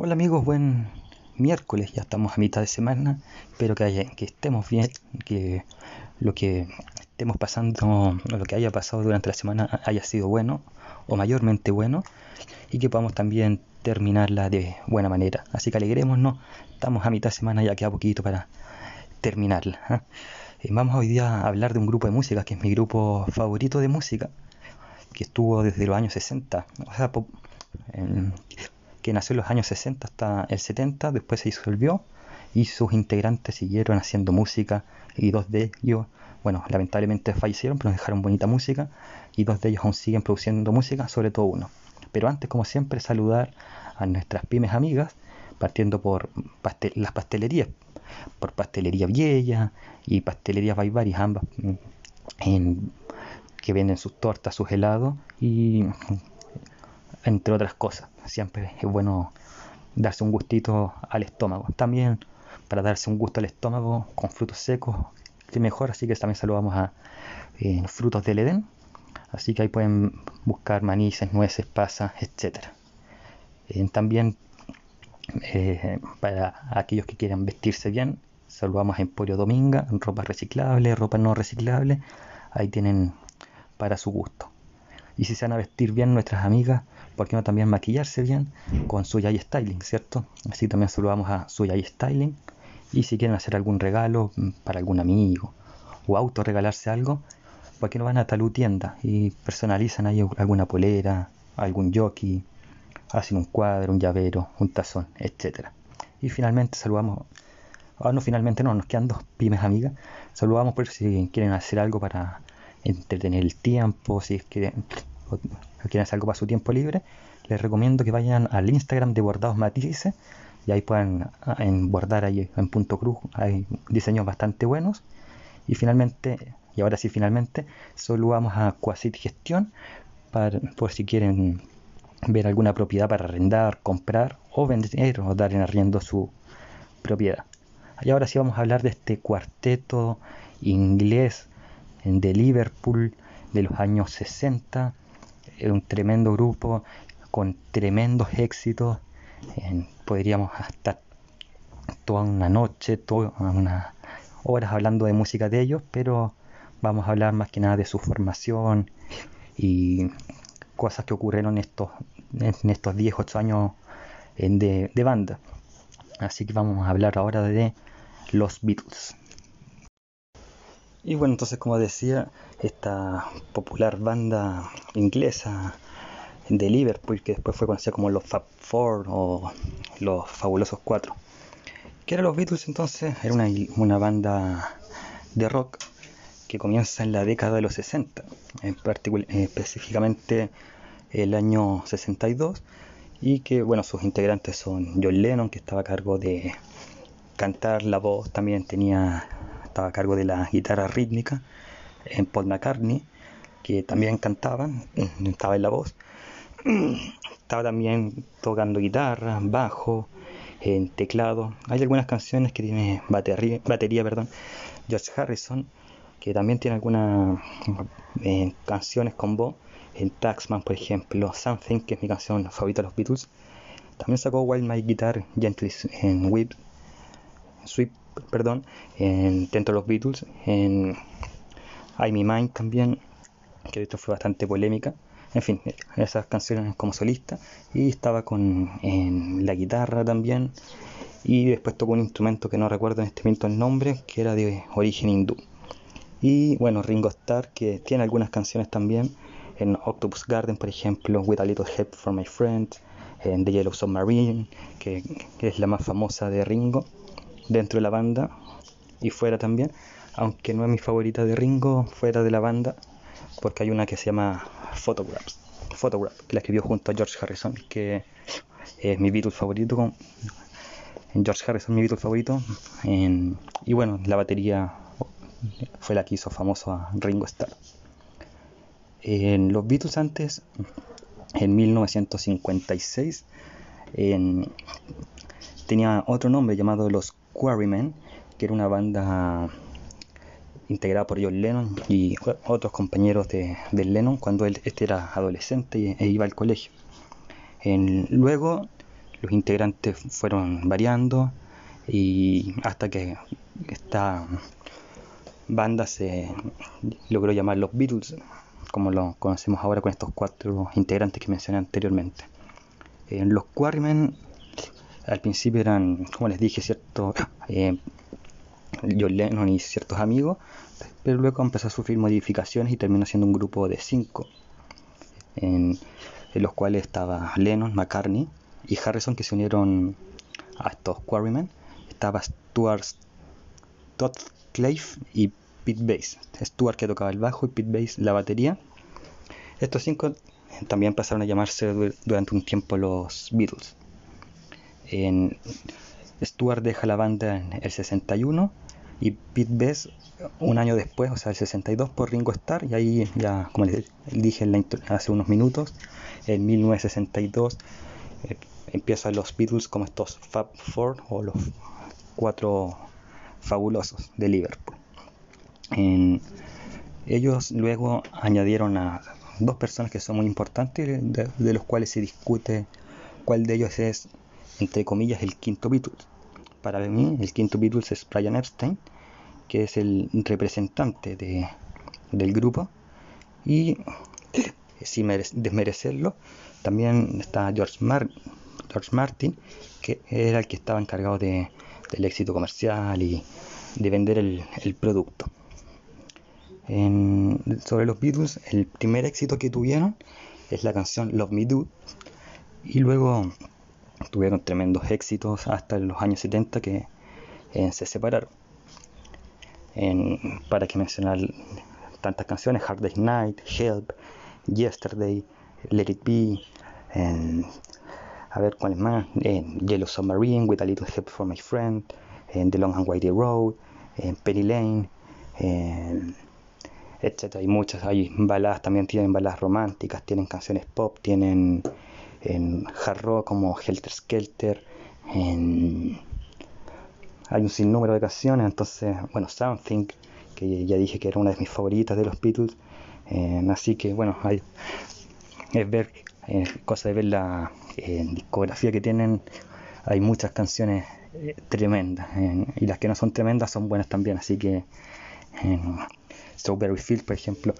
Hola amigos, buen miércoles, ya estamos a mitad de semana, espero que, estemos bien, que lo que estemos pasando, lo que haya pasado durante la semana haya sido bueno o mayormente bueno y que podamos también terminarla de buena manera. Así que alegrémonos, estamos a mitad de semana, ya queda poquito para terminarla. ¿eh? Eh, vamos hoy día a hablar de un grupo de música que es mi grupo favorito de música, que estuvo desde los años 60, o sea, en, que nació en los años 60 hasta el 70, después se disolvió y sus integrantes siguieron haciendo música y dos de ellos, bueno, lamentablemente fallecieron, pero dejaron bonita música y dos de ellos aún siguen produciendo música, sobre todo uno. Pero antes, como siempre, saludar a nuestras pymes amigas, partiendo por las pastelerías, por Pastelería Vieja y Pastelería Baibaris, ambas mm, en, que venden sus tortas, sus helados y entre otras cosas. Siempre es bueno darse un gustito al estómago. También para darse un gusto al estómago con frutos secos, que mejor. Así que también saludamos a eh, frutos del Edén. Así que ahí pueden buscar manices, nueces, pasas, etc. Eh, también eh, para aquellos que quieran vestirse bien, saludamos a Emporio Dominga, ropa reciclable, ropa no reciclable. Ahí tienen para su gusto. Y si se van a vestir bien nuestras amigas, ¿por qué no también maquillarse bien con Suyay Styling, ¿cierto? Así también saludamos a Suyay Styling. Y si quieren hacer algún regalo mm, para algún amigo o auto regalarse algo, ¿por qué no van a Talú Tienda y personalizan ahí alguna polera, algún jockey, hacen un cuadro, un llavero, un tazón, etcétera? Y finalmente saludamos, ah no, finalmente no, nos quedan dos pymes amigas. Saludamos por si quieren hacer algo para entretener el tiempo, si quieren, quieren hacer algo para su tiempo libre, les recomiendo que vayan al Instagram de Bordados Matices y ahí pueden ah, en bordar ahí en punto cruz, hay diseños bastante buenos. Y finalmente, y ahora sí finalmente, solo vamos a Quasit Gestión para, por si quieren ver alguna propiedad para arrendar, comprar o vender o dar en arriendo su propiedad. Y ahora sí vamos a hablar de este cuarteto inglés de Liverpool de los años 60. Un tremendo grupo con tremendos éxitos. podríamos estar toda una noche, todas unas horas hablando de música de ellos, pero vamos a hablar más que nada de su formación y cosas que ocurrieron estos, en estos 10, 8 años de, de banda. Así que vamos a hablar ahora de los Beatles. Y bueno, entonces como decía, esta popular banda inglesa de Liverpool, que después fue conocida como los Fab Four o los Fabulosos Cuatro. ¿Qué eran los Beatles entonces? Era una, una banda de rock que comienza en la década de los 60, en específicamente el año 62, y que bueno, sus integrantes son John Lennon, que estaba a cargo de cantar la voz, también tenía estaba a cargo de la guitarra rítmica, en Paul McCartney, que también cantaba, estaba en la voz. Estaba también tocando guitarra, bajo, en teclado. Hay algunas canciones que tiene batería, batería perdón, George Harrison, que también tiene algunas eh, canciones con voz. En Taxman, por ejemplo, Something, que es mi canción favorita de los Beatles. También sacó Wild My Guitar Gently en Whip, Sweep perdón, en, dentro de los Beatles, en I Me Mind también, que esto fue bastante polémica. En fin, esas canciones como solista. Y estaba con en la guitarra también. Y después tocó un instrumento que no recuerdo en este momento el nombre, que era de origen hindú. Y bueno, Ringo Starr, que tiene algunas canciones también, en Octopus Garden, por ejemplo, With a Little Help from My Friend, en The Yellow Submarine, que es la más famosa de Ringo dentro de la banda y fuera también, aunque no es mi favorita de Ringo fuera de la banda, porque hay una que se llama Photographs, Photograph, que la escribió junto a George Harrison, que es mi Beatles favorito, con George Harrison mi Beatles favorito, y bueno, la batería fue la que hizo famoso a Ringo Starr. En los Beatles antes, en 1956, tenía otro nombre llamado los Quarrymen, que era una banda integrada por John Lennon y otros compañeros de, Lennon cuando él este era adolescente e iba al colegio. luego los integrantes fueron variando y hasta que esta banda se logró llamar los Beatles, como lo conocemos ahora con estos cuatro integrantes que mencioné anteriormente. En los Quarrymen al principio eran, como les dije, cierto eh, John Lennon y ciertos amigos, pero luego empezó a sufrir modificaciones y terminó siendo un grupo de cinco, en, los cuales estaba Lennon, McCartney y Harrison que se unieron a estos Quarrymen. Estaba Stuart Clave y Pete Bass. Stuart que tocaba el bajo y Pete Bass la batería. Estos cinco también pasaron a llamarse durante un tiempo los Beatles. En, Stuart deja la banda en el 61 y Pete Best un año después, o sea, el 62 por Ringo Starr y ahí ya, como les dije hace unos minutos, en 1962 eh, empiezan los Beatles como estos Fab Four o los cuatro fabulosos de Liverpool. ellos luego añadieron a dos personas que son muy importantes, de los cuales se discute cuál de ellos es entre comillas, el quinto Beatles. Para mí, el quinto Beatles es Brian Epstein, que es el representante de, del grupo. Y sin desmerecerlo, también está George, Martin, que era el que estaba encargado de, del éxito comercial y de vender el, producto. Sobre los Beatles, el primer éxito que tuvieron es la canción Love Me Do. Y luego tuvieron tremendos éxitos hasta los años 70 que eh, se separaron. para que mencionar tantas canciones, Hard Day's Night, Help, Yesterday, Let It Be, a ver cuáles más, Yellow Submarine, With a Little Help for My Friend, The Long and White Road, Penny Lane, etc. Hay muchas, hay baladas, también tienen baladas románticas, tienen canciones pop, tienen en hard como Helter Skelter, en... hay un sinnúmero de canciones, entonces, bueno, Something, que ya dije que era una de mis favoritas de los Beatles, eh, así que bueno, hay, es ver, eh, cosa de ver la eh, discografía que tienen, hay muchas canciones tremendas, y las que no son tremendas son buenas también, así que en Strawberry Field, por ejemplo,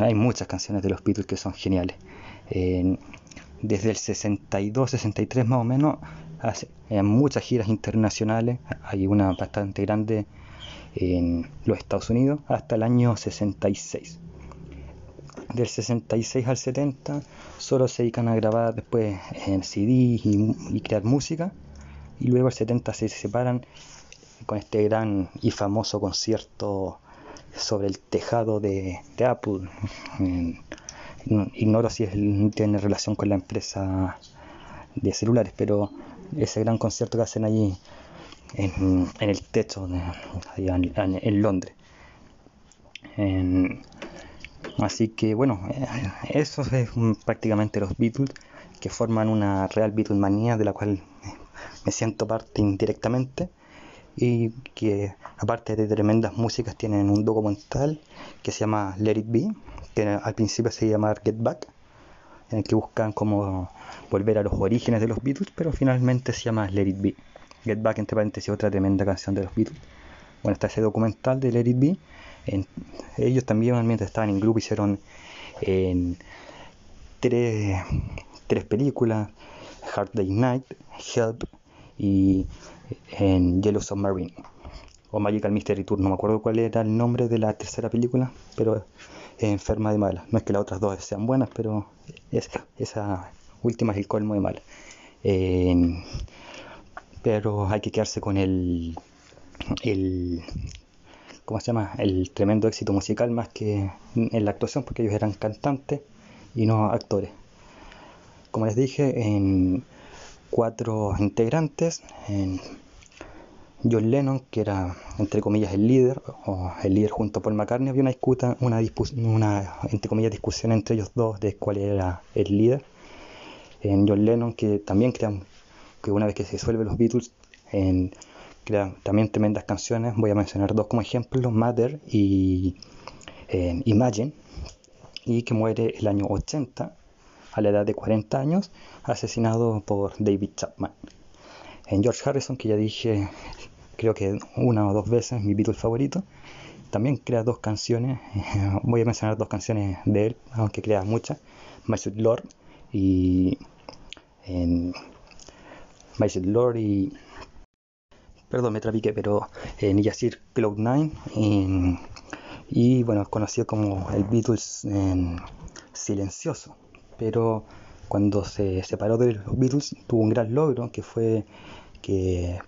hay muchas canciones de los Beatles que son geniales desde el 62, 63 más o menos, hace muchas giras internacionales, hay una bastante grande en los Estados Unidos, hasta el año 66. Del 66 al 70 solo se dedican a grabar después en CD y, crear música, y luego el 70 se separan con este gran y famoso concierto sobre el tejado de, de Apple ignoro si tiene relación con la empresa de celulares, pero ese gran concierto que hacen allí en, el techo en, Londres. así que bueno, eh, eso es prácticamente los Beatles que forman una real Beatlemanía de la cual me siento parte indirectamente y que aparte de tremendas músicas tienen un documental que se llama Let It Be que al principio se llama Get Back, en el que buscan como volver a los orígenes de los Beatles, pero finalmente se llama Let It Be. Get Back, entre paréntesis, otra tremenda canción de los Beatles. Bueno, está ese documental de Let It Be. ellos también, mientras estaban en grupo, hicieron tres, tres películas: Hard Day Night, Help y en Yellow Submarine o Magical Mystery Tour. No me acuerdo cuál era el nombre de la tercera película, pero enferma de mala. No es que las otras dos sean buenas, pero esa última es el colmo de mala. pero hay que quedarse con el, el ¿cómo se llama? el tremendo éxito musical más que en la actuación porque ellos eran cantantes y no actores como les dije en cuatro integrantes en John Lennon, que era entre comillas el líder, o el líder junto a Paul McCartney, había una disputa, una, una entre comillas discusión entre ellos dos de cuál era el líder. En John Lennon, que también crean que una vez que se disuelven los Beatles, en, crean también tremendas canciones, voy a mencionar dos como ejemplo, Mother y Imagine, y que muere el año 80 a la edad de 40 años, asesinado por David Chapman. En George Harrison, que ya dije creo que una o dos veces, mi Beatle favorito, también crea dos canciones, voy a mencionar dos canciones de él, aunque crea muchas, My Sweet Lord y My Sweet Lord y perdón me trapiqué pero en Yasir Cloud9 y bueno conocido como el Beatles en silencioso pero cuando se separó de los Beatles tuvo un gran logro que fue que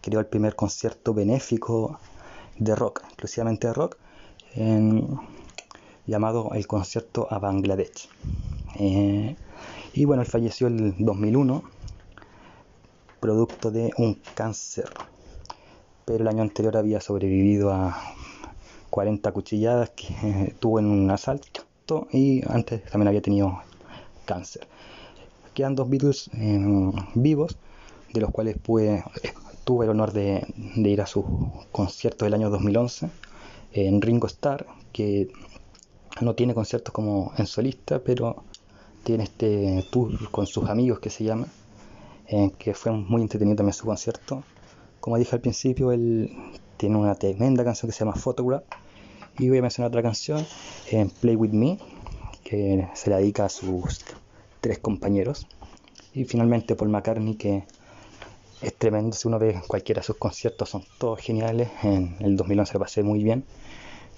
creó el primer concierto benéfico de rock, exclusivamente de rock, llamado el concierto a Bangladesh. Eh, y bueno, él falleció el 2001, producto de un cáncer, pero el año anterior había sobrevivido a 40 cuchilladas que tuvo en un asalto y antes también había tenido cáncer. Quedan dos Beatles eh, vivos, de los cuales pude, tuve el honor de, ir a su concierto del año 2011 en Ringo Starr, que no tiene conciertos como en solista, pero tiene este tour con sus amigos que se llama, que fue muy entretenido también su concierto. Como dije al principio, él tiene una tremenda canción que se llama Photograph. Y voy a mencionar otra canción, en Play With Me, se la dedica a sus tres compañeros. Y finalmente Paul McCartney, que es tremendo. Si uno ve cualquiera de sus conciertos, son todos geniales. En el 2011 lo pasé muy bien.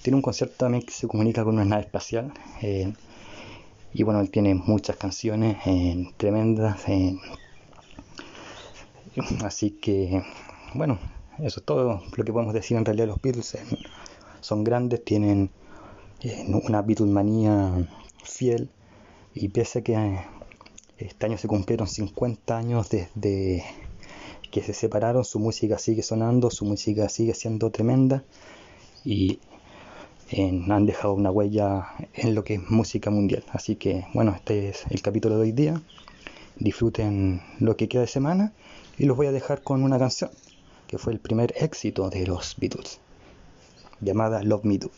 Tiene un concierto también que se comunica con una nave espacial. Eh, y bueno, él tiene muchas canciones eh, tremendas. Eh, así que, bueno, eso es todo lo que podemos decir en realidad. Los Beatles son grandes, tienen una Beatlemanía fiel. Y pese a que este año se cumplieron 50 años desde que se separaron, su música sigue sonando, su música sigue siendo tremenda y han dejado una huella en lo que es música mundial. Así que bueno, este es el capítulo de hoy día. Disfruten lo que queda de semana y los voy a dejar con una canción que fue el primer éxito de los Beatles, llamada Love Me Do.